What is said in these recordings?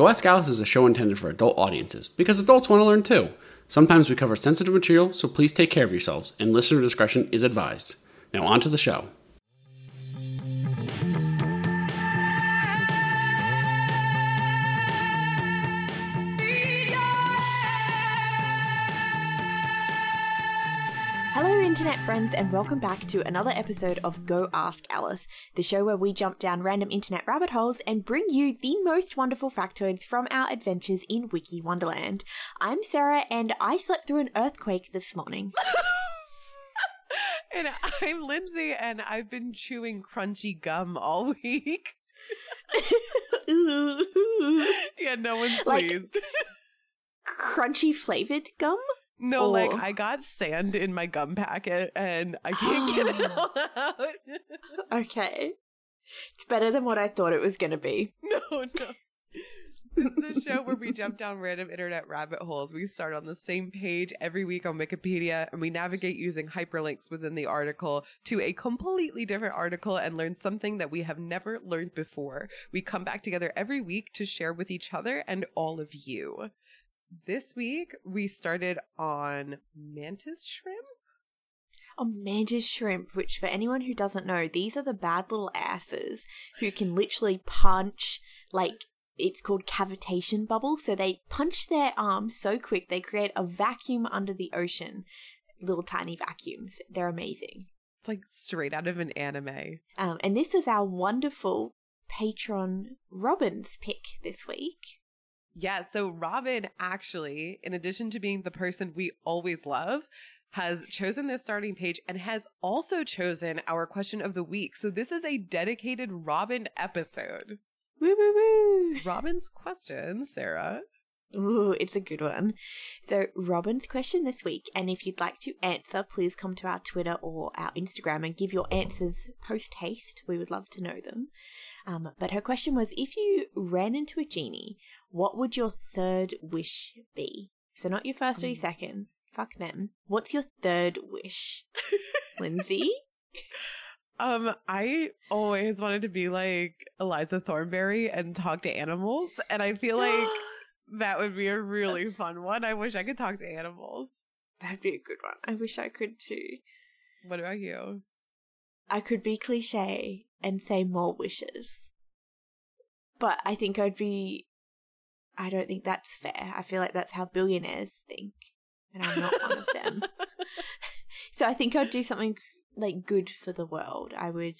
Go Ask Alice is a show intended for adult audiences because adults want to learn too. Sometimes we cover sensitive material, so please take care of yourselves, and listener discretion is advised. Now, on to the show. Internet friends, and welcome back to another episode of Go Ask Alice, the show where we jump down random internet rabbit holes and bring you the most wonderful factoids from our adventures in Wiki Wonderland. I'm Sarah, and I slept through an earthquake this morning. And I'm Lindsay, and I've been chewing crunchy gum all week. Yeah, no one's Like- pleased. Crunchy flavored gum? No, oh. like Oh. I got sand in my gum packet, and I can't get it all out. Okay. It's better than what I thought it was going to be. no, no. This is the show where we jump down random internet rabbit holes. We start on the same page every week on Wikipedia and we navigate using hyperlinks within the article to a completely different article and learn something that we have never learned before. We come back together every week to share with each other and all of you. This week we started on mantis shrimp. A mantis shrimp, which for anyone who doesn't know, these are the bad little asses who can literally punch, like, it's called cavitation bubble. So they punch their arms so quick they create a vacuum under the ocean. Little tiny vacuums. They're amazing. It's like straight out of an anime. Um, and this is our wonderful patron Robin's pick this week. Yeah, so Robin actually, in addition to being the person we always love, has chosen this starting page and has also chosen our question of the week. So this is a dedicated Robin episode. Woo woo woo! Robin's question, Sarah. Ooh, it's a good one. So, Robin's question this week, and if you'd like to answer, please come to our Twitter or our Instagram and give your answers post haste. We would love to know them. Um, but her question was if you ran into a genie, what would your third wish be? So, not your first or your Um. second. Fuck them. What's your third wish? Lindsay? Um, I always wanted to be like Eliza Thornberry and talk to animals, and I feel like that would be a really fun one. I wish I could talk to animals. That'd be a good one. I wish I could too. What about you? I could be cliche and say more wishes. But I think I'd be. I don't think that's fair. I feel like that's how billionaires think. And I'm not one of them. So I think I'd do something like good for the world. I would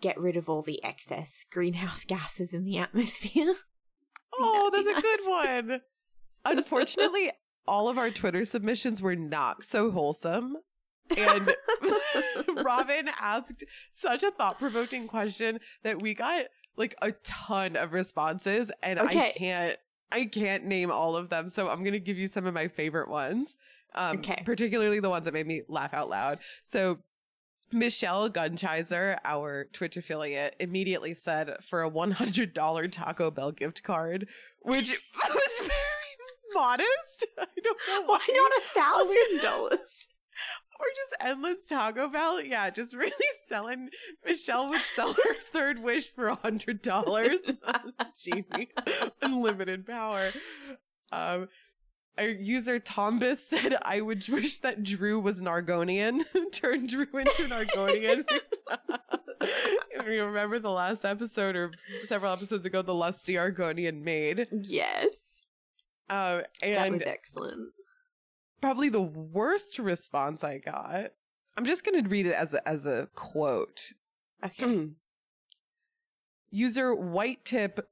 get rid of all the excess greenhouse gases in the atmosphere. Oh, that's be a good one. Unfortunately, all of our Twitter submissions were not so wholesome. And Robin asked such a thought provoking question that we got like a ton of responses, and I can't. I can't name all of them, so I'm gonna give you some of my favorite ones. Um, Okay. particularly the ones that made me laugh out loud. So Michelle Gunchizer, our Twitch affiliate, immediately said for a $100 Taco Bell gift card, which was very modest. I don't know Why not a thousand dollars? Or just endless Taco Bell. Yeah, just really selling. Michelle would sell her third wish for a hundred dollars. Genie, unlimited power. Um, our user Tombus said, "I would wish that Drew was an Argonian. Turn Drew into an Argonian." if you remember the last episode or several episodes ago, the lusty Argonian maid. Yes. Um, That was excellent. Probably the worst response I got. I'm just going to read it as a, as a quote. Okay. User white tip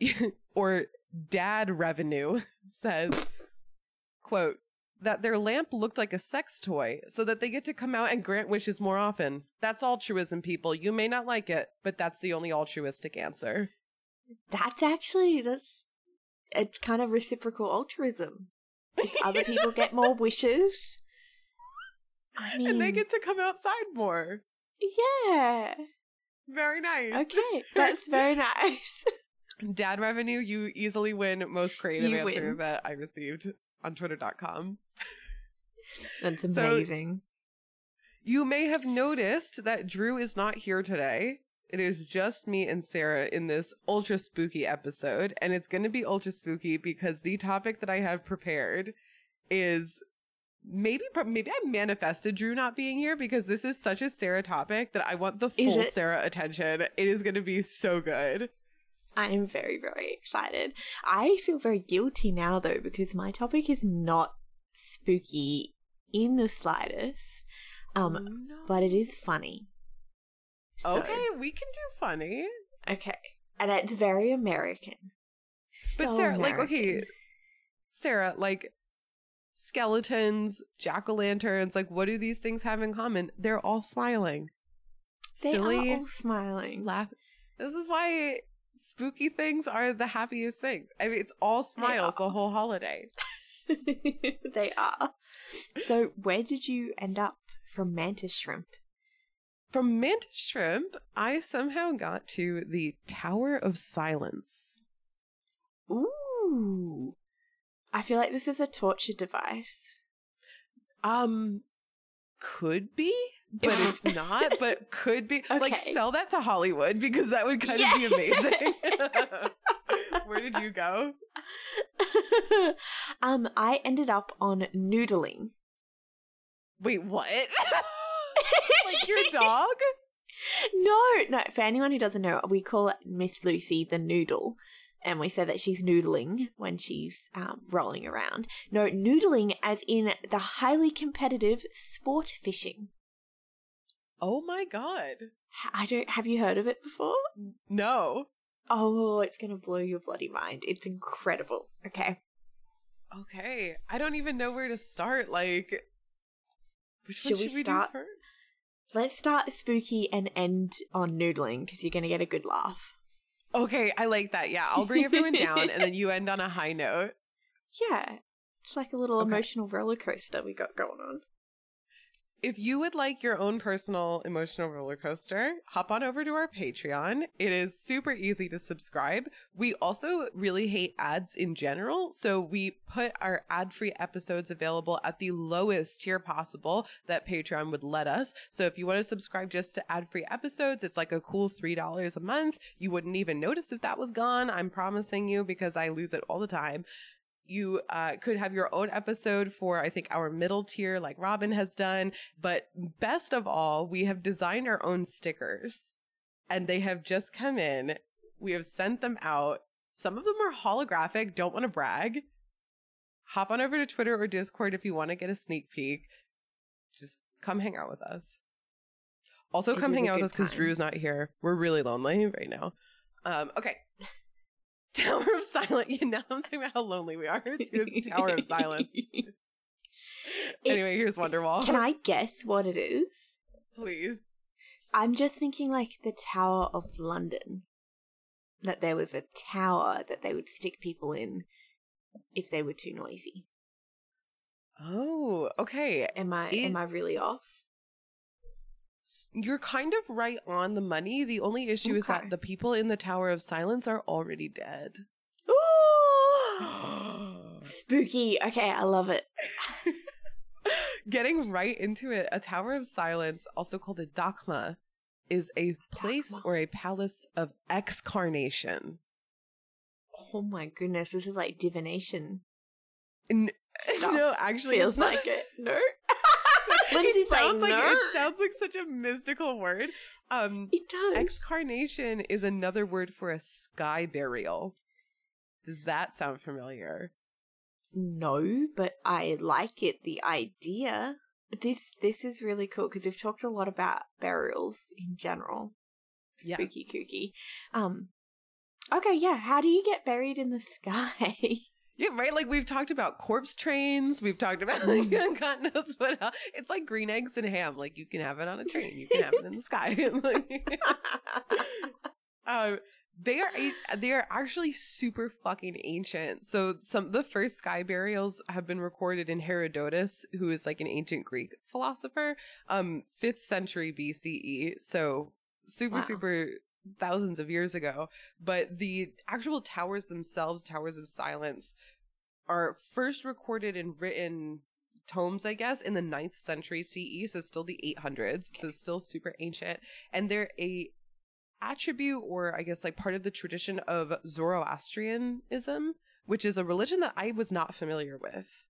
or dad revenue says, quote, that their lamp looked like a sex toy so that they get to come out and grant wishes more often. That's altruism, people. You may not like it, but that's the only altruistic answer. That's actually that's it's kind of reciprocal altruism. If other people get more wishes, I mean, and they get to come outside more. yeah. Very nice. Okay, that's very nice. Dad revenue, you easily win most creative You answer win. that I received on twitter.com. That's So- amazing. You may have noticed that Drew is not here today. It is just me and Sarah in this ultra spooky episode, and it's going to be ultra spooky because the topic that I have prepared is maybe maybe I manifested Drew not being here because this is such a Sarah topic that I want the full? Sarah attention. It is going to be so good. I am very, very excited. I feel very guilty now, though, because my topic is not spooky in the slightest, um, No. but it is funny. So- okay, we can do funny. Okay. And it's very American. But So Sarah, like, okay, Sarah, like skeletons, jack o' lanterns, like, what do these things have in common? They're all smiling. They Silly, are all smiling. laugh. This is why spooky things are the happiest things. I mean, it's all smiles the whole holiday. they are. So, where did you end up from mantis shrimp? From Mantis Shrimp, I somehow got to the Tower of Silence. Ooh. I feel like this is a torture device. Um, could be, but it's not. But could be. Like, Okay. sell that to Hollywood because that would kind of be amazing. Where did you go? um, I ended up on noodling. Wait, what? Like your dog? No, no. For anyone who doesn't know, we call Miss Lucy the Noodle, and we say that she's noodling when she's um, rolling around. No, noodling as in the highly competitive sport fishing. Oh my god. I don't. Have you heard of it before? No. Oh, it's gonna blow your bloody mind. It's incredible. Okay. Okay. I don't even know where to start. Like, which Should one we should we start? do first? Let's start spooky and end on noodling because you're gonna get a good laugh. Okay, I like that. Yeah, I'll bring everyone down and then you end on a high note. Yeah, it's like a little Okay. emotional roller coaster we got going on. If you would like your own personal emotional roller coaster, hop on over to our Patreon. It is super easy to subscribe. We also really hate ads in general, so we put our ad free episodes available at the lowest tier possible that Patreon would let us. So if you want to subscribe just to ad free episodes, it's like a cool $3 a month. You wouldn't even notice if that was gone. I'm promising you because I lose it all the time you uh, could have your own episode for i think our middle tier like robin has done. But best of all we have designed our own stickers and they have just come in. We have sent them out. Some of them are holographic don't want to brag. Hop on over to twitter or discord if you want to get a sneak peek. Just come hang out with us. Also It come hang out with us because drew's not here. We're really lonely right now. Um okay Tower of Silence. Yeah, now I'm talking about how lonely we are. It's Tower of Silence. anyway, here's Wonderwall. Can I guess what it is? please? I'm just thinking like the Tower of London. That there was a tower that they would stick people in if they were too noisy. Oh, okay. Am I It- am I really off? You're kind of right on the money. The only issue is that the people in the Tower of Silence are already dead. Ooh! Spooky. Okay, I love it. Getting right into it, a Tower of Silence, also called a Dakhma, is a place Dakhma. or a palace of excarnation. Oh my goodness, this is like divination. N- no, actually, feels like it. No. Lindsay's it sounds like it sounds like such a mystical word. Um, It does. excarnation is another word for a sky burial. Does that sound familiar? no, but I like it. The idea. This this is really cool because we've talked a lot about burials in general. Yes. Spooky kooky. Um. Okay, yeah. How do you get buried in the sky? Yeah, right. Like we've talked about corpse trains. We've talked about like God knows what else. It's like green eggs and ham. Like you can have it on a train. You can have it in the sky. Um, they are they are actually super fucking ancient. So some the first sky burials have been recorded in Herodotus, who is like an ancient Greek philosopher, um, fifth century BCE. So super Wow. super thousands of years ago. But the actual towers themselves, towers of silence, are first recorded in written tomes, I guess, in the 9th century CE, so still the 800s, so still super ancient. And they're a attribute or I guess like part of the tradition of Zoroastrianism, which is a religion that I was not familiar with.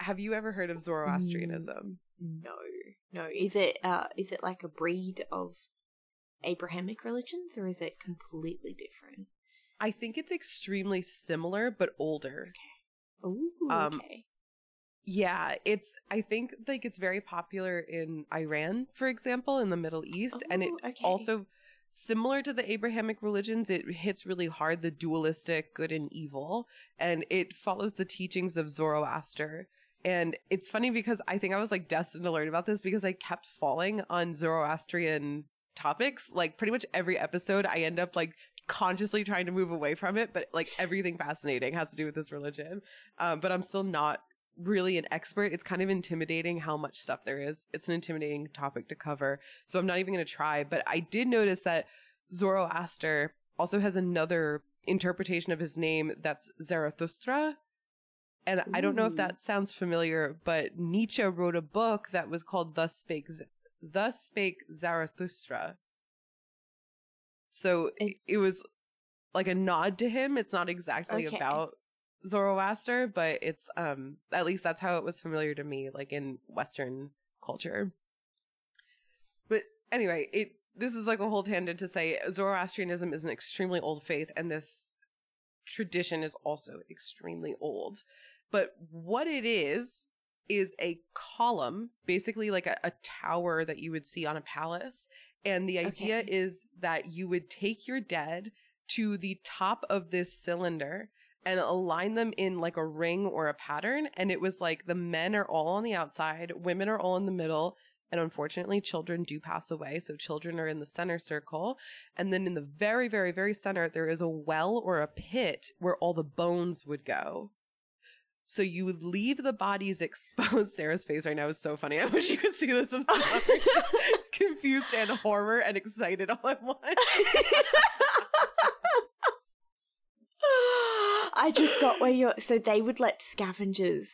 Have you ever heard of Zoroastrianism? No, no. Is it uh is it like a breed of Abrahamic religions or is it completely different? I think it's extremely similar but older. Okay. Ooh, Um, okay. Yeah, it's I think like it's very popular in Iran, for example, in the Middle East, and it Oh, okay. also similar to the Abrahamic religions, it hits really hard the dualistic good and evil, and it follows the teachings of Zoroaster. And it's funny because I think I was like destined to learn about this because I kept falling on Zoroastrian topics. Like pretty much every episode, I end up like consciously trying to move away from it, but like everything fascinating has to do with this religion. Um, but I'm still not really an expert. It's kind of intimidating how much stuff there is. It's an intimidating topic to cover. So I'm not even going to try. But I did notice that Zoroaster also has another interpretation of his name that's Zarathustra. And I don't know if that sounds familiar, but Nietzsche wrote a book that was called Thus Spake, Z- Thus Spake Zarathustra. So it, It- was like a nod to him. It's not exactly Okay. about Zoroaster, but it's um at least that's how it was familiar to me, like in Western culture. But anyway, it this is like a whole tangent to say Zoroastrianism is an extremely old faith, and this tradition is also extremely old. But what it is is a column, basically like a, a tower that you would see on a palace. And the idea Okay. is that you would take your dead to the top of this cylinder and align them in like a ring or a pattern. And it was like the men are all on the outside, women are all in the middle. And unfortunately, children do pass away. So children are in the center circle. And then in the very, very, very center, there is a well or a pit where all the bones would go. So you would leave the bodies exposed. Sarah's face right now is so funny. I wish you could see this. I'm sorry. Confused and horror and excited all at once. I just got where you're. So they would let scavengers,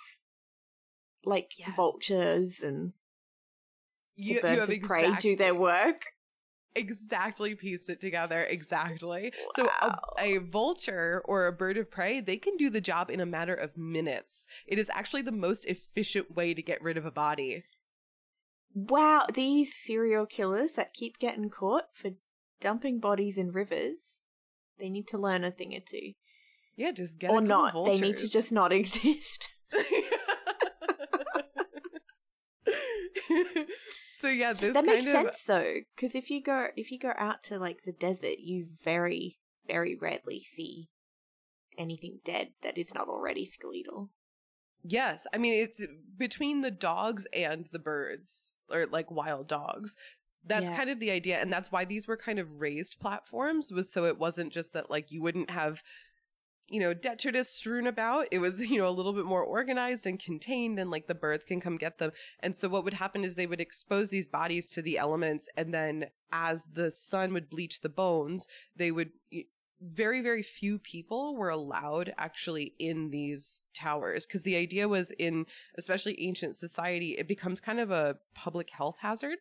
like Yes. vultures and You, birds you have of prey, do their work. exactly pieced it together exactly so a, a vulture or a bird of prey they can do the job in a matter of minutes it is actually the most efficient way to get rid of a body Wow, these serial killers that keep getting caught for dumping bodies in rivers, they need to learn a thing or two. yeah just get or not. They need to just not exist. so yeah this that makes of sense though, because if you go if you go out to like the desert, you very very rarely see anything dead that is not already skeletal. Yes, I mean it's between the dogs and the birds, or like wild dogs. That's Yeah. kind of the idea, and that's why these were kind of raised platforms, was so it wasn't just that like you wouldn't have, you know, detritus strewn about. It was you know a little bit more organized and contained, and like the birds can come get them. And so what would happen is they would expose these bodies to the elements, and then as the sun would bleach the bones, they would very very few people were allowed actually in these towers because the idea was in especially ancient society it becomes kind of a public health hazard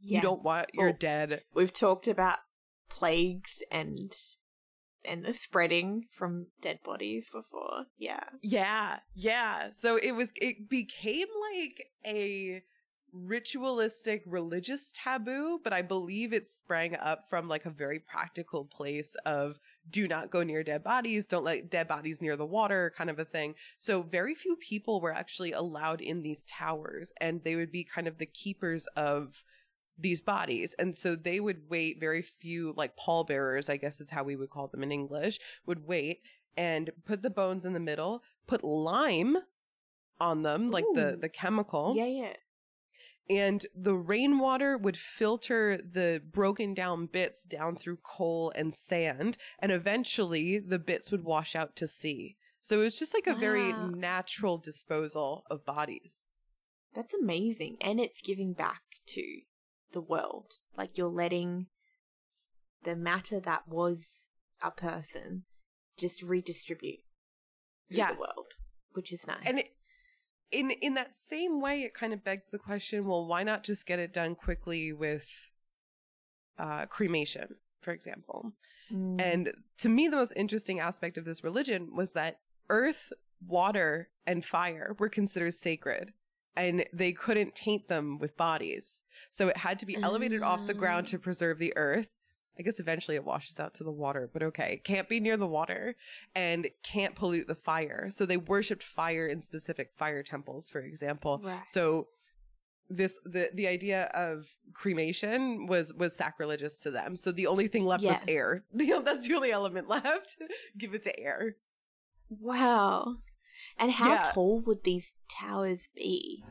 Yeah. you don't want your Oh. dead We've talked about plagues and and the spreading from dead bodies before. Yeah. yeah yeah so it was it became like a ritualistic religious taboo but i believe it sprang up from like a very practical place of do not go near dead bodies. Don't let dead bodies near the water kind of a thing. So very few people were actually allowed in these towers and they would be kind of the keepers of these bodies. And so they would wait very few like pallbearers i guess is how we would call them in english would wait and put the bones in the middle put lime on them like the the chemical. Yeah, yeah. And the rainwater would filter the broken down bits down through coal and sand and eventually the bits would wash out to sea so it was just like a very natural disposal of bodies That's amazing. And it's giving back to the world. Like you're letting the matter that was a person just redistribute Yes. the world, which is nice. and it, in in that same way it kind of begs the question well why not just get it done quickly with uh, cremation, for example. Mm. And to me, the most interesting aspect of this religion was that earth, water, and fire were considered sacred. And they couldn't taint them with bodies. So it had to be elevated off the ground to preserve the earth. I guess eventually it washes out to the water, but okay. Can't be near the water and can't pollute the fire. So they worshipped fire in specific fire temples, for example. Right. So this the the idea of cremation was was sacrilegious to them. So the only thing left was air. That's the only element left. Give it to air. wow. And how Yeah. tall would these towers be?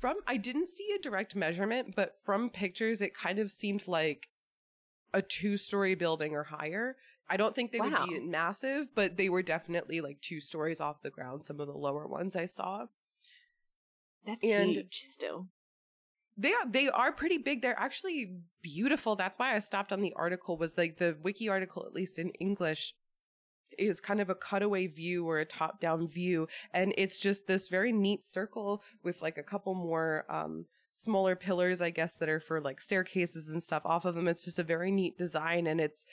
From I didn't see a direct measurement, but from pictures it kind of seemed like a two-story building or higher. I don't think they Wow. would be massive, but they were definitely like two stories off the ground. Some of the lower ones I saw. That's And- huge still. They are they are pretty big. They're actually beautiful. That's why I stopped on the article was like the wiki article at least in English is kind of a cutaway view or a top down view and it's just this very neat circle with like a couple more um smaller pillars I guess that are for like staircases and stuff off of them. It's just a very neat design and it's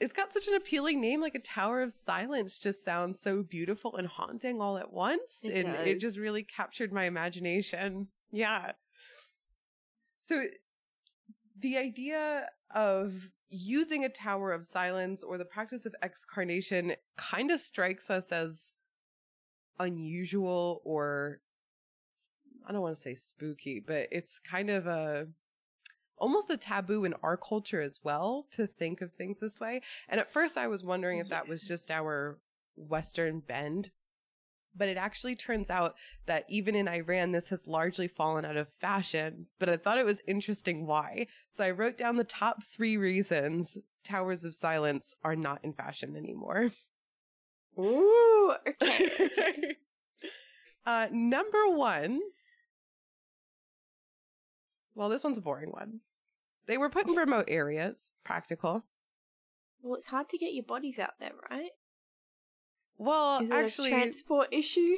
it's got such an appealing name like a tower of silence just sounds so beautiful and haunting all at once It and it just really captured my imagination. Yeah. So the idea of using a tower of silence or the practice of excarnation kind of strikes us as unusual or I don't want to say spooky, but it's kind of a almost a taboo in our culture as well to think of things this way. And at first I was wondering if that was just our western bend but it actually turns out that even in Iran, this has largely fallen out of fashion. But I thought it was interesting why. So I wrote down the top three reasons towers of silence are not in fashion anymore. Ooh, okay. uh, number one. Well, this one's a boring one. They were put in oh. remote areas, practical. well, it's hard to get your bodies out there, right? Well, Is it actually, a transport issue?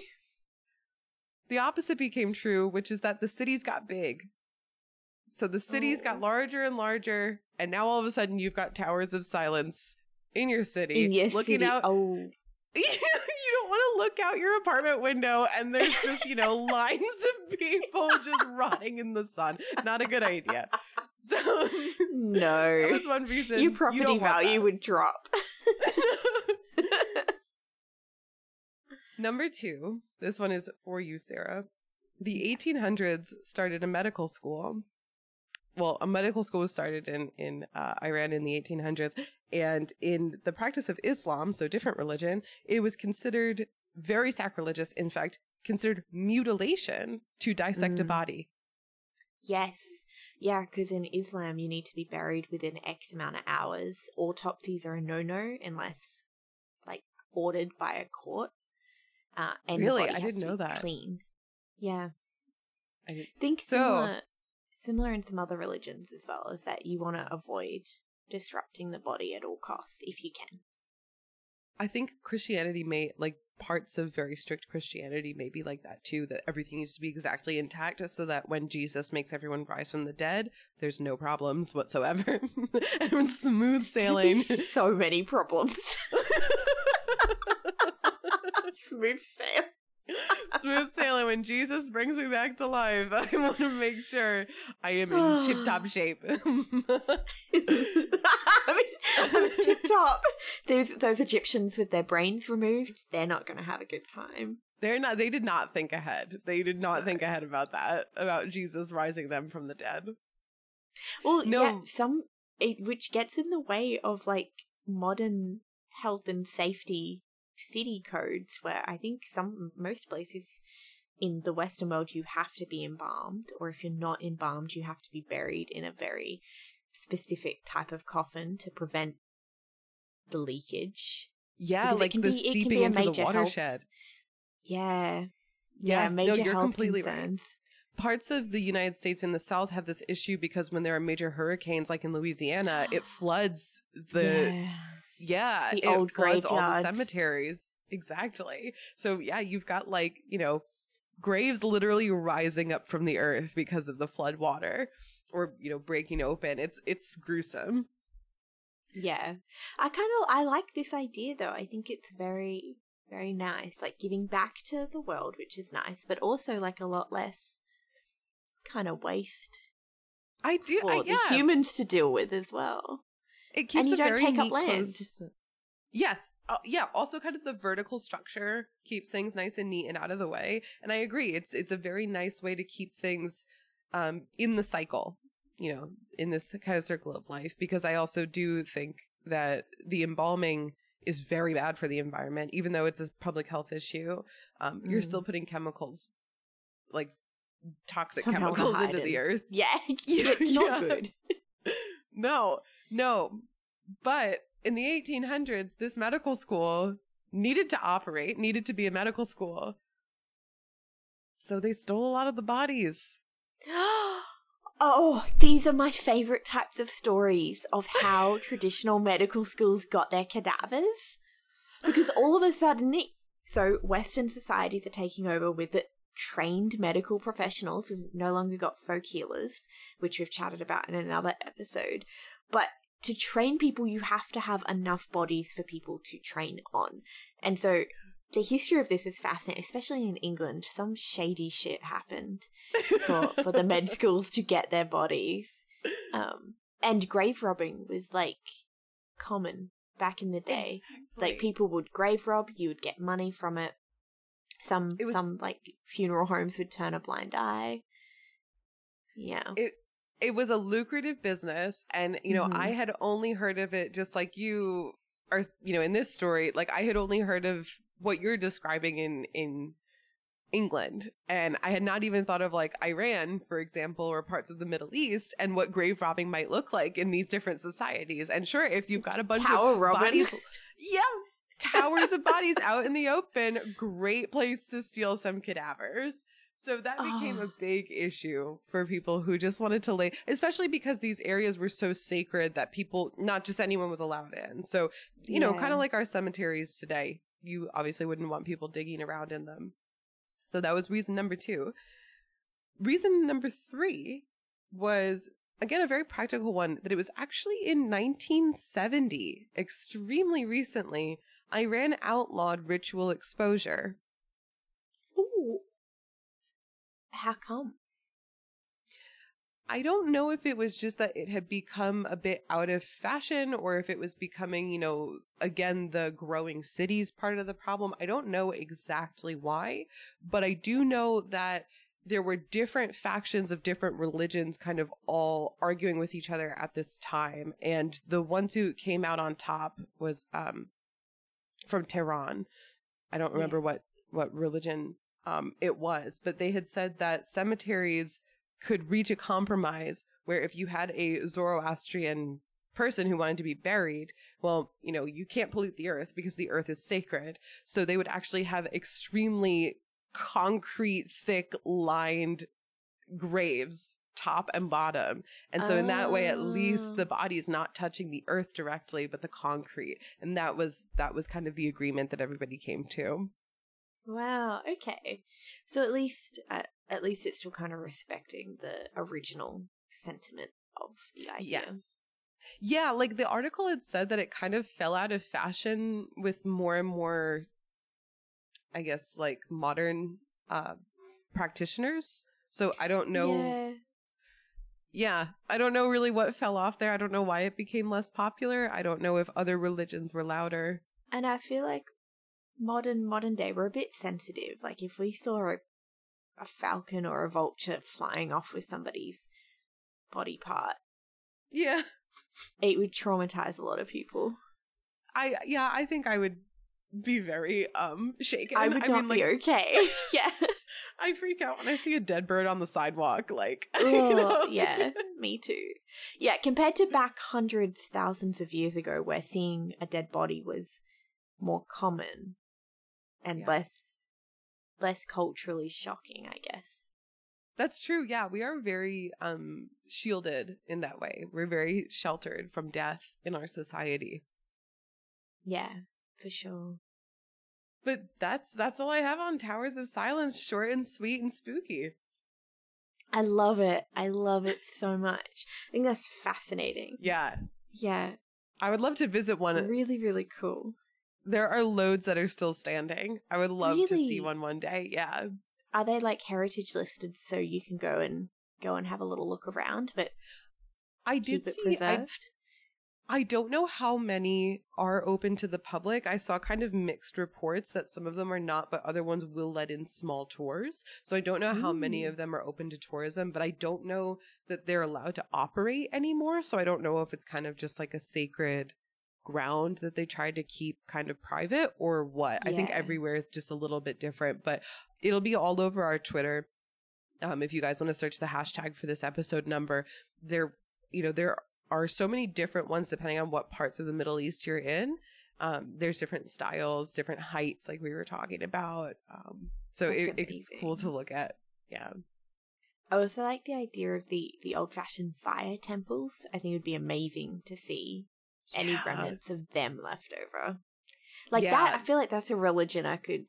the opposite became true, which is that the cities got big. So the cities Oh. got larger and larger, and now all of a sudden you've got towers of silence in your city, In your looking city. out. Oh, you don't want to look out your apartment window, and there's just you know lines of people just rotting in the sun. Not a good idea. So that no. was one reason. Your property don't value would drop. Number two, this one is for you, Sarah. The 1800s started a medical school. Well, a medical school was started in in uh, Iran in the 1800s, and in the practice of Islam, so different religion, it was considered very sacrilegious. In fact, considered mutilation to dissect a Mm. body. Yes. Yeah, because in Islam, you need to be buried within X amount of hours. Autopsies are a no no unless, like, ordered by a court. Uh, and Really? I didn't know that. Clean. Yeah. I think So- similar, similar in some other religions as well, is that you want to avoid disrupting the body at all costs if you can. I think Christianity may like parts of very strict Christianity may be like that too, that everything needs to be exactly intact so that when Jesus makes everyone rise from the dead, there's no problems whatsoever. Everyone's smooth sailing. so many problems. Smooth sail. Smooth sailing. When Jesus brings me back to life, I want to make sure I am in tip top shape. I mean, tip top. Those those Egyptians with their brains removed, they're not going to have a good time. They're not they did not think ahead. They did not think ahead about that, about Jesus rising them from the dead. Well, No. yeah, some it, which gets in the way of like modern health and safety city codes, where I think some most places in the Western world you have to be embalmed, or if you're not embalmed, you have to be buried in a very specific type of coffin to prevent the leakage. Yeah, Because it like can the be- it can seeping be a into the major health watershed. Yeah. Yes, yeah, no, major you're health completely right. parts of the United States in the South have this issue because when there are major hurricanes, like in Louisiana, it floods the yeah. Yeah, The old floods all the cemeteries. Exactly. So yeah, you've got like you know graves literally rising up from the earth because of the flood water. or you know breaking open. It's it's gruesome. Yeah. I kind of I like this idea though. I think it's very very nice. Like giving back to the world, which is nice, but also like a lot less kind of waste I do. for I, the humans to deal with as well. It keeps you a don't very take up land. Yes. Uh, yeah. Also, kind of the vertical structure keeps things nice and neat and out of the way. And I agree. It's it's a very nice way to keep things um, in the cycle. You know, in this kind of circle of life. Because I also do think that the embalming is very bad for the environment, even though it's a public health issue. Um, You're Mm. still putting chemicals, like toxic Somehow chemicals into the earth. Yeah, Yeah, it's not yeah. good. No, no. But in the 1800s, this medical school needed to operate, needed to be a medical school. So they stole a lot of the bodies. oh, these are my favorite types of stories of how traditional medical schools got their cadavers. Because all of a sudden, so Western societies are taking over with the trained medical professionals. We've no longer got folk healers, which we've chatted about in another episode. But to train people, you have to have enough bodies for people to train on. And so the history of this is fascinating, especially in England. Some shady shit happened for for the med schools to get their bodies. Um, and grave robbing was like common back in the day. Like people would grave rob, you would get money from it. Some was- some like funeral homes would turn a blind eye. Yeah. it it was a lucrative business and you know Mhm. i had only heard of it just like you are you know in this story like i had only heard of what you're describing in in england and i had not even thought of like iran for example or parts of the middle east and what grave robbing might look like in these different societies and sure if you've got a bunch Tower of robbing. bodies yeah towers of bodies out in the open great place to steal some cadavers so that became Oh. a ah. big issue for people who just wanted to lay, especially because these areas were so sacred that people, not just anyone was allowed in. So, you know, kind of like our cemeteries today, you obviously wouldn't want people digging around in them. So that was reason number two. Reason number three was, again, a very practical one that it was actually in 1970, extremely recently, Iran outlawed ritual exposure. Ooh. How come? I don't know if it was just that it had become a bit out of fashion or if it was becoming, you know, again, the growing cities part of the problem. I don't know exactly why, but I do know that there were different factions of different religions kind of all arguing with each other at this time. And the ones who came out on top was um, from Tehran. I don't remember what, what religion um, it was, but they had said that cemeteries could reach a compromise where if you had a Zoroastrian person who wanted to be buried, well, you know, you can't pollute the earth because the earth is sacred. So they would actually have extremely concrete, thick lined graves, top and bottom. And so in that way at Oh. least the body's not touching the earth directly, but the concrete. And that was that was kind of the agreement that everybody came to. Wow. Okay. So at least, uh, at least it's still kind of respecting the original sentiment of the idea. Yes. Yeah, like the article had said that it kind of fell out of fashion with more and more I guess like modern uh practitioners. So I don't know Yeah. I don't know really what fell off there. I don't know why it became less popular. I don't know if other religions were louder. And I feel like modern modern day we're a bit sensitive. Like if we saw a, a falcon or a vulture flying off with somebody's body part, Yeah. it would traumatize a lot of people. I yeah, I think I would be very um shaken. I would not mean be like okay. yeah. I freak out when I see a dead bird on the sidewalk like Ugh, you know? yeah, me too. Yeah, compared to back hundreds, thousands of years ago, where seeing a dead body was more common and Yeah. less less culturally shocking, I guess. That's true. Yeah, we are very um shielded in that way. We're very sheltered from death in our society. Yeah, for sure. But that's that's all I have on Towers of Silence, short and sweet and spooky. I love it. I love it so much. I think that's fascinating. Yeah. Yeah, I would love to visit one. really, really cool. There are loads that are still standing. I would love to see one one day. Yeah. Are they like heritage listed so you can go and go and have a little look around, but I did see preserved? I don't know how many are open to the public. I saw kind of mixed reports that some of them are not, but other ones will let in small tours. So I don't know how many of them are open to tourism, but I don't know that they're allowed to operate anymore. So I don't know if it's kind of just like a sacred ground that they try to keep kind of private or what. I think everywhere is just a little bit different, but it'll be all over our Twitter. Um, if you guys want to search the hashtag for this episode number, there, you know, there are so many different ones depending on what parts of the Middle East you're in. Um, there's different styles, different heights, like we were talking about. Um, so it, it's cool to look at. Yeah. I also like the idea of the the old fashioned fire temples. I think it would be amazing to see any remnants of them left over. Like Yeah. that, I feel like that's a religion I could.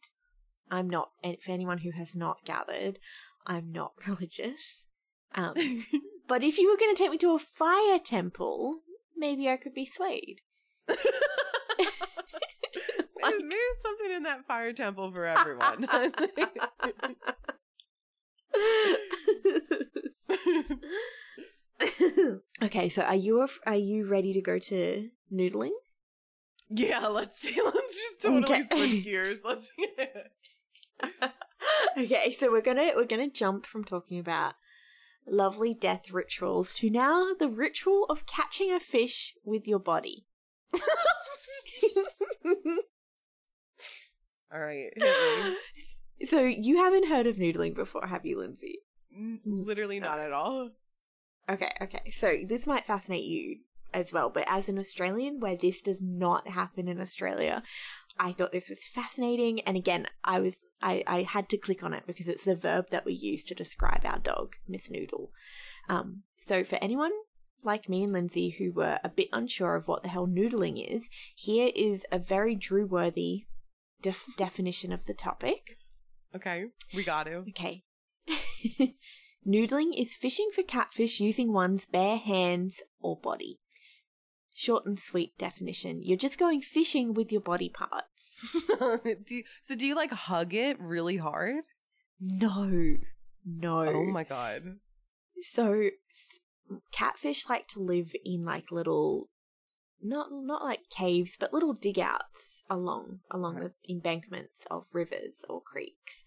I'm not, and for anyone who has not gathered, I'm not religious. Um, but if you were going to take me to a fire temple, maybe I could be swayed. There's something in that fire temple for everyone. okay, so are you af- are you ready to go to noodling? yeah, let's see. Let's just totally Okay. switch gears. Let's okay, so we're gonna we're gonna jump from talking about lovely death rituals to now the ritual of catching a fish with your body. All right. so you haven't heard of noodling before, have you, Lindsay? Literally not at all. Okay, okay. So this might fascinate you as well, but as an Australian where this does not happen in Australia, I thought this was fascinating. And again, I was I, I had to click on it because it's the verb that we use to describe our dog, Miss Noodle. Um, so for anyone like me and Lindsay who were a bit unsure of what the hell noodling is, here is a very Drew worthy def- definition of the topic. Okay, we got to. Okay. Noodling is fishing for catfish using one's bare hands or body. Short and sweet definition. You're just going fishing with your body parts. do you, so do you like hug it really hard? No. No. Oh my god. So catfish like to live in like little not not like caves, but little digouts along along the embankments of rivers or creeks.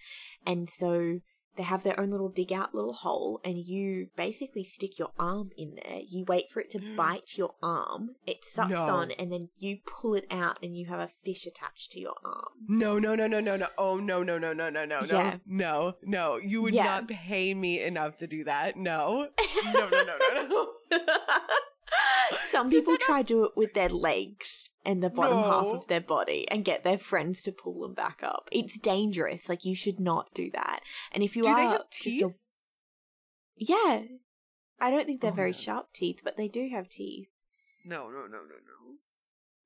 And so they have their own little dig out little hole and you basically stick your arm in there. You wait for it to bite your arm. It sucks No. on and then you pull it out and you have a fish attached to your arm. No, no, no, no, no, no. Oh no, no, no, no, no, no, no. Yeah. No, no. You would Yeah. not pay me enough to do that. No. No, no, no, no, no. Some people try to do it with their legs and the bottom half of their body and get their friends to pull them back up. It's dangerous. Like you should not do that. And if you Do are they have just a- yeah, I don't think they're Oh, very no. sharp teeth, but they do have teeth. No, no, no, no, no.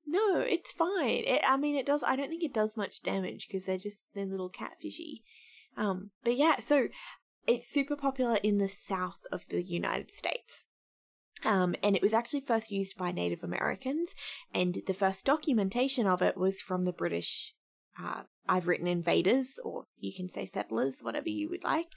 No, it's fine. It, I mean, it does. I don't think it does much damage because they're just they're little catfishy. Um, but yeah, so it's super popular in the south of the United States. Um, and it was actually first used by Native Americans, and the first documentation of it was from the British. Uh, I've written invaders, or you can say settlers, whatever you would like.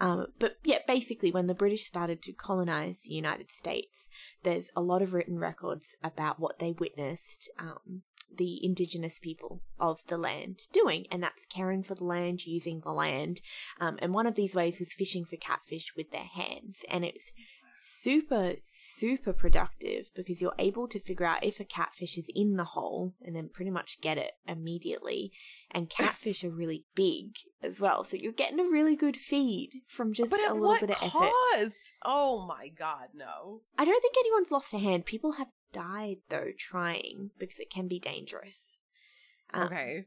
Um, but yeah, basically, when the British started to colonize the United States, there's a lot of written records about what they witnessed um, the indigenous people of the land doing, and that's caring for the land, using the land. Um, and one of these ways was fishing for catfish with their hands, and it's super, super productive because you're able to figure out if a catfish is in the hole and then pretty much get it immediately. And catfish are really big as well, so you're getting a really good feed from just but a little bit of cost? effort. Oh my god, no. I don't think anyone's lost a hand. People have died though trying because it can be dangerous. Um, okay.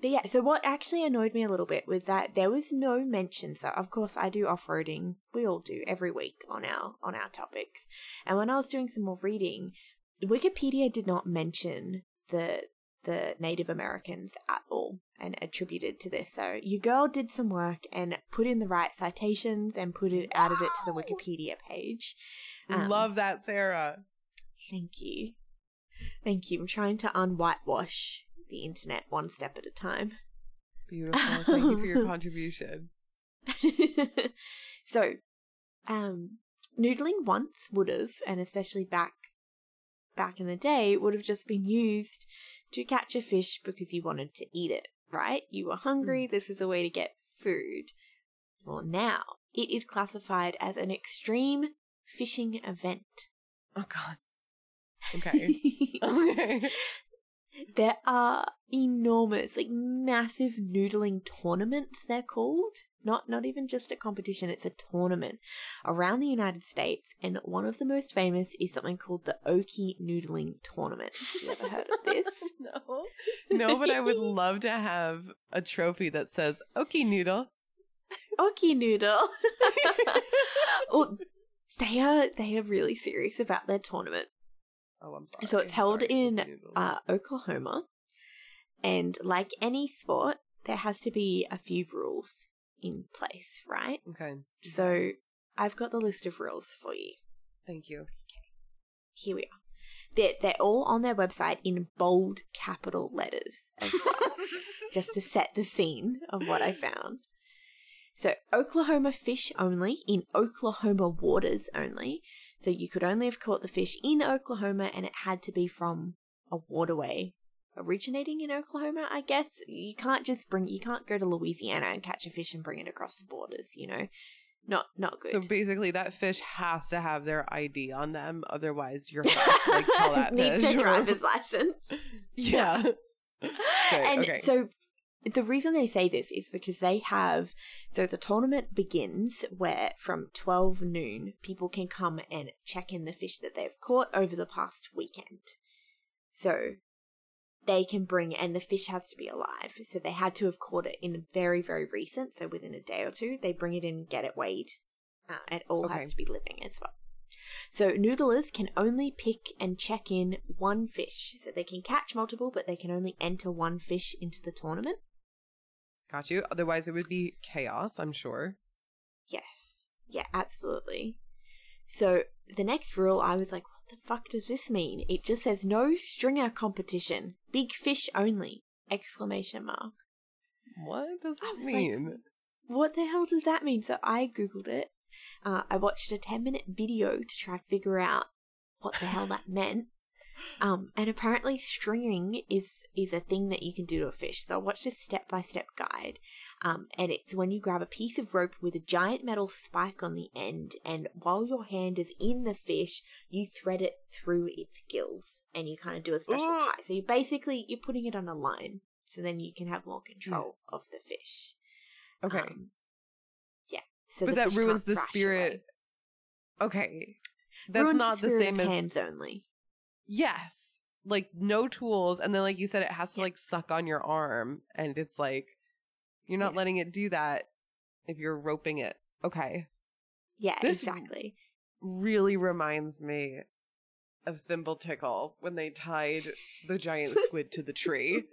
But yeah, so what actually annoyed me a little bit was that there was no mention. So of course I do off roading. We all do every week on our on our topics. And when I was doing some more reading, Wikipedia did not mention the the Native Americans at all. and attributed to this. So your girl did some work and put in the right citations and put it added it to the Wikipedia page. Um, Love that, Sarah. Thank you. Thank you. I'm trying to unwhitewash the internet one step at a time. Beautiful. Thank you for your contribution. so, um, noodling once would have, and especially back back in the day, would have just been used to catch a fish because you wanted to eat it, right? You were hungry. This is a way to get food. Well, now it is classified as an extreme fishing event. Oh God. Okay. okay. There are enormous, like massive noodling tournaments. They're called not not even just a competition; it's a tournament around the United States. And one of the most famous is something called the Okie Noodling Tournament. Have you ever heard of this? no. No, but I would love to have a trophy that says "Okie Noodle." Okie Noodle. well, they are they are really serious about their tournament. Oh, I'm sorry. So it's held Sorry, in uh, Oklahoma. And like any sport, there has to be a few rules in place, right? okay. So I've got the list of rules for you. Thank you. Okay. Here we are. They're, they're all on their website in bold capital letters, as well, just to set the scene of what I found. So, Oklahoma fish only, in Oklahoma waters only. So, you could only have caught the fish in Oklahoma and it had to be from a waterway originating in Oklahoma, I guess. You can't just bring, you can't go to Louisiana and catch a fish and bring it across the borders, you know? Not, not good. So basically, that fish has to have their ID on them, otherwise you're fucked. Like tell that Needs fish. a driver's license. yeah. and okay. so the reason they say this is because they have so the tournament begins where from 12 noon people can come and check in the fish that they've caught over the past weekend so they can bring and the fish has to be alive so they had to have caught it in very very recent so within a day or two they bring it in get it weighed uh, it all Okay. has to be living as well so noodlers can only pick and check in one fish. So they can catch multiple, but they can only enter one fish into the tournament. Got you. Otherwise, it would be chaos. I'm sure. Yes. Yeah, absolutely. So the next rule, I was like, what the fuck does this mean? It just says no stringer competition. Big fish only. Exclamation mark. What does that was like, mean? What the hell does that mean? So I googled it. Uh, I watched a 10 minute video to try to figure out what the hell that meant. Um, and apparently stringing is is a thing that you can do to a fish. So I watched a step by step guide. Um, and it's when you grab a piece of rope with a giant metal spike on the end, and while your hand is in the fish, you thread it through its gills, and you kind of do a special Ugh. tie. So you basically you're putting it on a line, so then you can have more control of the fish. Okay. Um, yeah. So But that ruins the spirit. away. Okay. That's Ruins not the spirit same as hands only. Yes. Like no tools and then like you said it has to like suck on your arm and it's like you're not Yeah. letting it do that if you're roping it. Okay. Yeah, This- exactly. Really reminds me of Thimble Tickle when they tied the giant squid to the tree.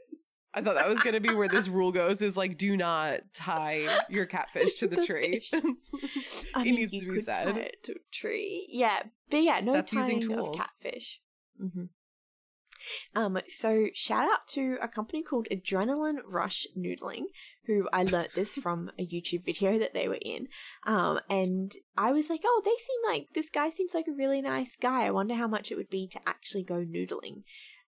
I thought that was going to be where this rule goes is like do not tie your catfish to the, The tree. It mean, needs to be said. to a tree. Yeah, but yeah, no That's using tying of catfish. Hmm Um, so shout out to a company called Adrenaline Rush Noodling, who I learnt this from a YouTube video that they were in. Um, and I was like, oh, they seem like this guy seems like a really nice guy. I wonder how much it would be to actually go noodling.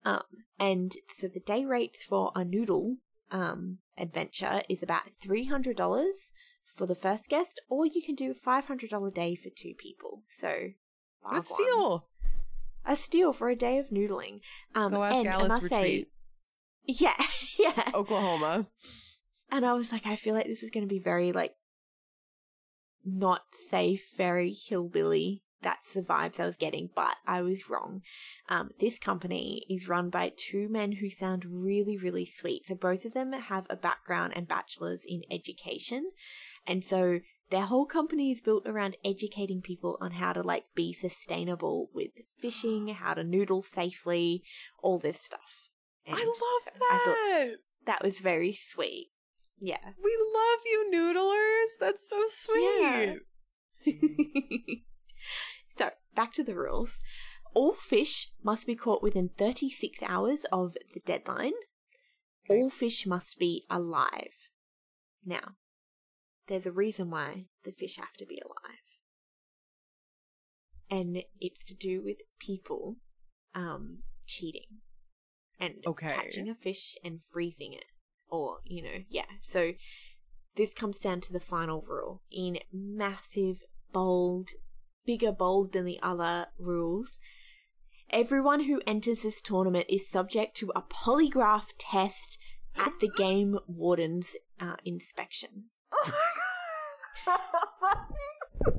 Um, and so the day rates for a noodle um adventure is about three hundred dollars for the first guest, or you can do a five hundred dollar day for two people. So a steal. A steal for a day of noodling. Um, Go ask and I Alice must Retreat, say, yeah, yeah. Oklahoma. And I was like, I feel like this is going to be very like not safe, very hillbilly. That's the vibes I was getting, but I was wrong. Um, this company is run by two men who sound really, really sweet. So both of them have a background and bachelors in education, and so their whole company is built around educating people on how to like be sustainable with fishing, how to noodle safely, all this stuff. I And love I thought- that. That was very sweet. Yeah. We love you, noodlers. That's so sweet. Yeah. so, back to the rules. All fish must be caught within 36 hours of the deadline. Okay. All fish must be alive. Now, there's a reason why the fish have to be alive. And it's to do with people um, cheating and Okay. catching a fish and freezing it. Or, you know, yeah. So this comes down to the final rule in massive, bold, bigger bold than the other rules. Everyone who enters this tournament is subject to a polygraph test at the game warden's uh, inspection.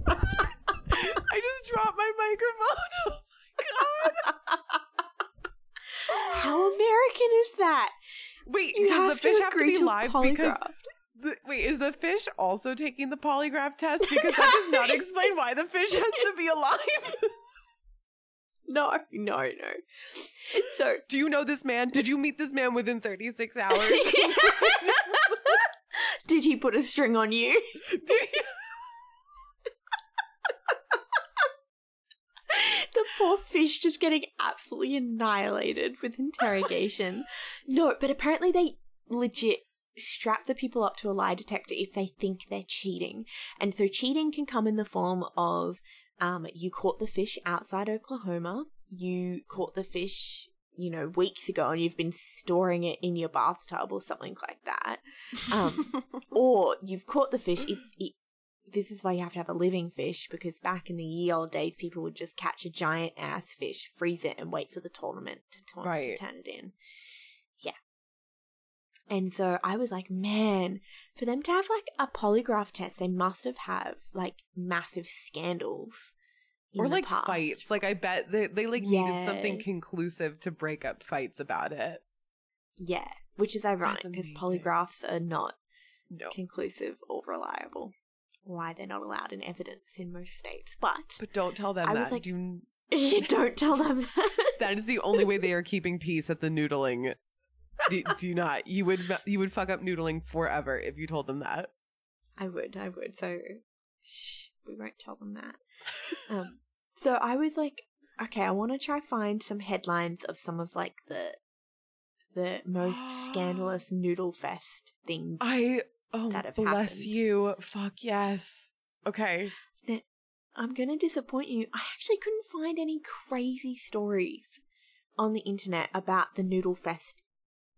I just dropped my microphone. Oh my god. How American is that? Wait, You does the fish have to be to live because the, wait, is the fish also taking the polygraph test? Because that does not explain why the fish has to be alive. No, no, no. So Do you know this man? Did you meet this man within 36 hours? Did he put a string on you? the poor fish just getting absolutely annihilated with interrogation. no, but apparently they legit strap the people up to a lie detector if they think they're cheating. And so cheating can come in the form of um, you caught the fish outside Oklahoma, you caught the fish, you know, weeks ago and you've been storing it in your bathtub or something like that. Um, or you've caught the fish. It, it, this is why you have to have a living fish because back in the ye old days, people would just catch a giant ass fish, freeze it, and wait for the tournament to, to, to turn it in. Yeah. And so I was like, man, for them to have like a polygraph test, they must have had like massive scandals. Or like past. fights. Like I bet they, they like needed something conclusive to break up fights about it. Yeah, which is ironic because polygraphs are not No. conclusive or reliable. Why they're not allowed in evidence in most states, but But don't tell them I that. was like- Do, you don't tell them that. that is the only way they are keeping peace at the noodling. Do, do not. You would you would fuck up noodling forever if you told them that. I would, I would. So, shh, we won't tell them that. Um, so I was like, okay, I want to try find some headlines of some of like the the most scandalous noodle fest things. I oh That have bless happened. you. Fuck yes. Okay. Now, I'm gonna disappoint you. I actually couldn't find any crazy stories on the internet about the Noodle Fest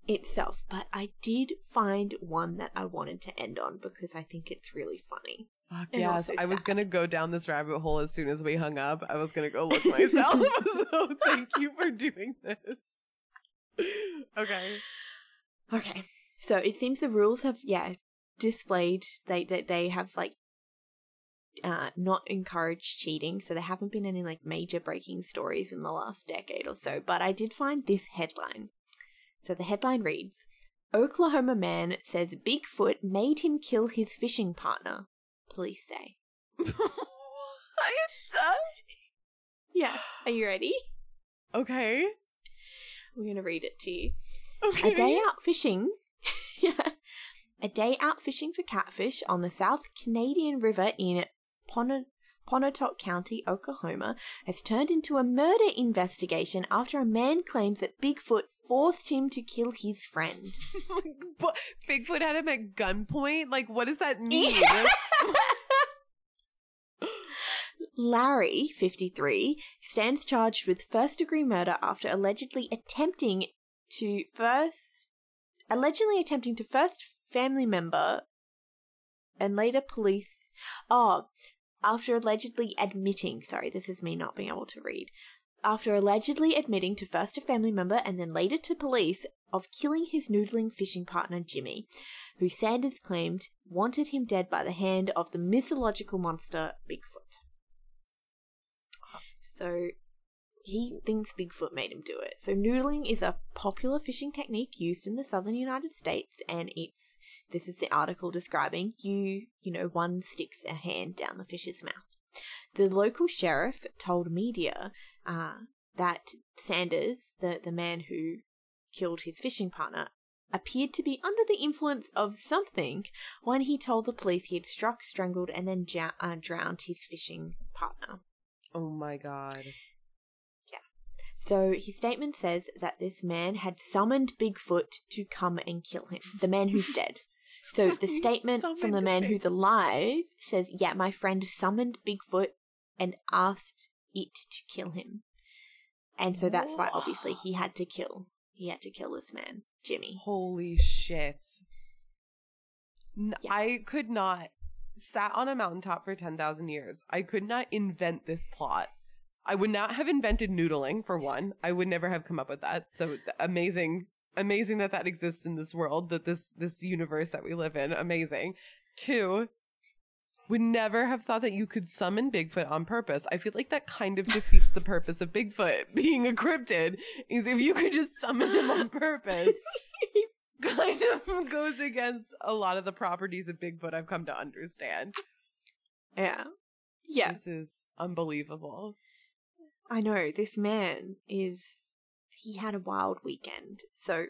itself, but I did find one that I wanted to end on because I think it's really funny. Fuck And yes. also I was gonna go down this rabbit hole as soon as we hung up. I was gonna go look myself. so thank you for doing this. Okay. Okay, so it seems the rules have yeah displayed they they, they have like uh not encouraged cheating, so there haven't been any like major breaking stories in the last decade or so. But I did find this headline. So the headline reads: Oklahoma man says Bigfoot made him kill his fishing partner. Police say. what? Yeah, are you ready? Okay. I'm gonna read it to you. Okay. A day out fishing. yeah. A day out fishing for catfish on the South Canadian River in Pon- Pontotoc County, Oklahoma, has turned into a murder investigation after a man claims that Bigfoot forced him to kill his friend. Bigfoot had him at gunpoint. Like, what does that mean? Larry, 53, stands charged with first degree murder after allegedly attempting to first allegedly attempting to first family member and later police oh after allegedly admitting sorry this is me not being able to read after allegedly admitting to first a family member and then later to police of killing his noodling fishing partner Jimmy, who Sanders claimed wanted him dead by the hand of the mythological monster Bigfoot. So he thinks Bigfoot made him do it. So noodling is a popular fishing technique used in the southern United States and it's this is the article describing you, you know, one sticks a hand down the fish's mouth. The local sheriff told media uh, that Sanders, the, the man who killed his fishing partner, appeared to be under the influence of something when he told the police he had struck, strangled, and then ja- uh, drowned his fishing partner. Oh my god. Yeah. So his statement says that this man had summoned Bigfoot to come and kill him, the man who's dead. So the statement from the man who's alive says, Yeah, my friend summoned Bigfoot and asked it to kill him. And so that's why obviously he had to kill. He had to kill this man, Jimmy. Holy shit. N- Yeah. I could not sat on a mountaintop for 10,000 years. I could not invent this plot. I would not have invented noodling for one. I would never have come up with that. So amazing amazing that that exists in this world, that this this universe that we live in, amazing. Two, would never have thought that you could summon Bigfoot on purpose. I feel like that kind of defeats the purpose of Bigfoot being a cryptid. Is if you could just summon him on purpose, kind of goes against a lot of the properties of Bigfoot I've come to understand. Yeah. Yeah. This is unbelievable. I know. This man is. He had a wild weekend. So,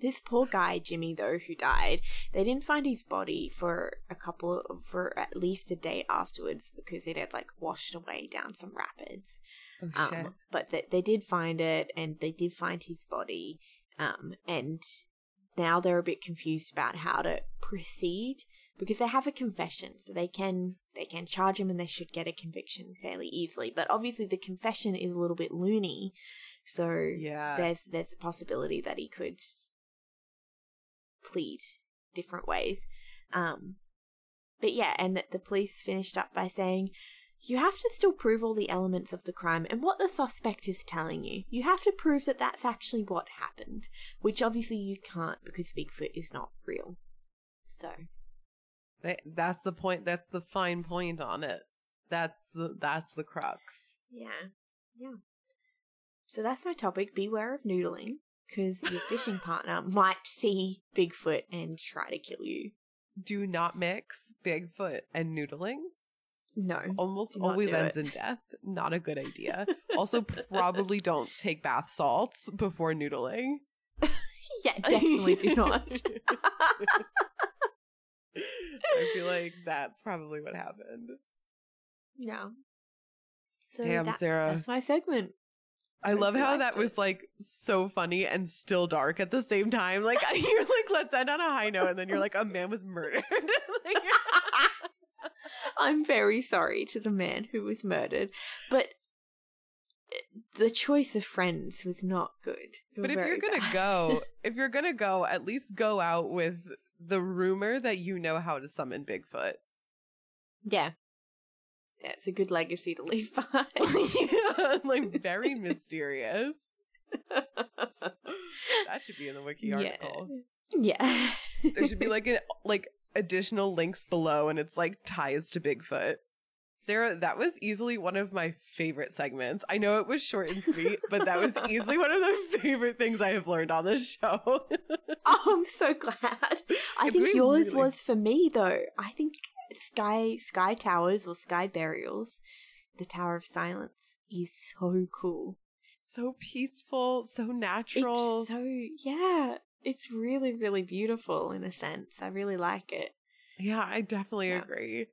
this poor guy, Jimmy, though, who died, they didn't find his body for a couple of. for at least a day afterwards because it had, like, washed away down some rapids. Oh shit. Um, but they, they did find it and they did find his body. Um, and now they're a bit confused about how to proceed because they have a confession, so they can they can charge him and they should get a conviction fairly easily. But obviously, the confession is a little bit loony, so yeah. there's there's a possibility that he could plead different ways. Um, but yeah, and that the police finished up by saying, you have to still prove all the elements of the crime and what the suspect is telling you. You have to prove that that's actually what happened, which obviously you can't because Bigfoot is not real. So, that's the point. That's the fine point on it. That's the that's the crux. yeah. Yeah. So that's my topic. Beware of noodling because your fishing partner might see Bigfoot and try to kill you. Do not mix Bigfoot and noodling. No. Almost always ends it. in death. Not a good idea. also, probably don't take bath salts before noodling. Yeah, definitely do not. I feel like that's probably what happened. Yeah. So Damn, that's, Sarah. that's my segment. I Hope love how that it. was like so funny and still dark at the same time. Like you're like, let's end on a high note, and then you're like, a man was murdered. Like- I'm very sorry to the man who was murdered, but eh, the choice of friends was not good. But if you're gonna bad. go, if you're gonna go, at least go out with the rumor that you know how to summon Bigfoot. yeah, yeah, it's a good legacy to leave behind. yeah, like very mysterious. That should be in the wiki article. Yeah. There should be like an like additional links below, and it's like ties to Bigfoot. Sarah, that was easily one of my favorite segments. I know it was short and sweet, but that was easily one of the favorite things I have learned on this show. Oh, I'm so glad. I It's think yours really- was for me though. I think Sky Sky Towers or Sky Burials, the Tower of Silence, is so cool. so peaceful, so natural. It's so yeah, it's really really beautiful in a sense. I really like it. yeah, I definitely Yeah. agree.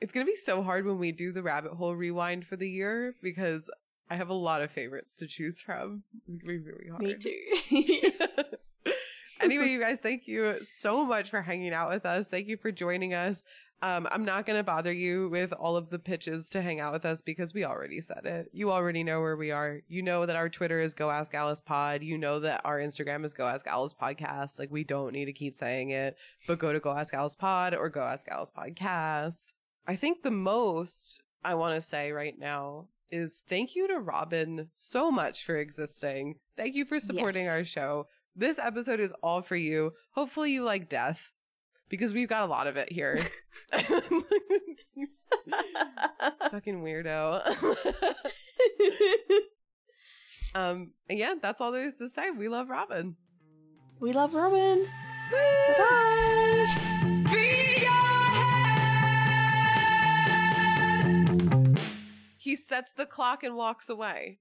It's gonna be so hard when we do the rabbit hole rewind for the year because I have a lot of favorites to choose from. It's gonna be really hard. Me too. anyway, you guys, thank you so much for hanging out with us. Thank you for joining us. Um, I'm not going to bother you with all of the pitches to hang out with us because we already said it. You already know where we are. You know that our Twitter is Go Ask Alice Pod. You know that our Instagram is Go Ask Alice Podcast. Like, we don't need to keep saying it, but go to Go Ask Alice Pod or Go Ask Alice Podcast. I think the most I want to say right now is thank you to Robin so much for existing. Thank you for supporting Yes. our show. This episode is all for you. Hopefully, you like death because we've got a lot of it here. Fucking weirdo. um, yeah, that's all there is to say. We love Robin. we love Robin. Bye. He sets the clock and walks away.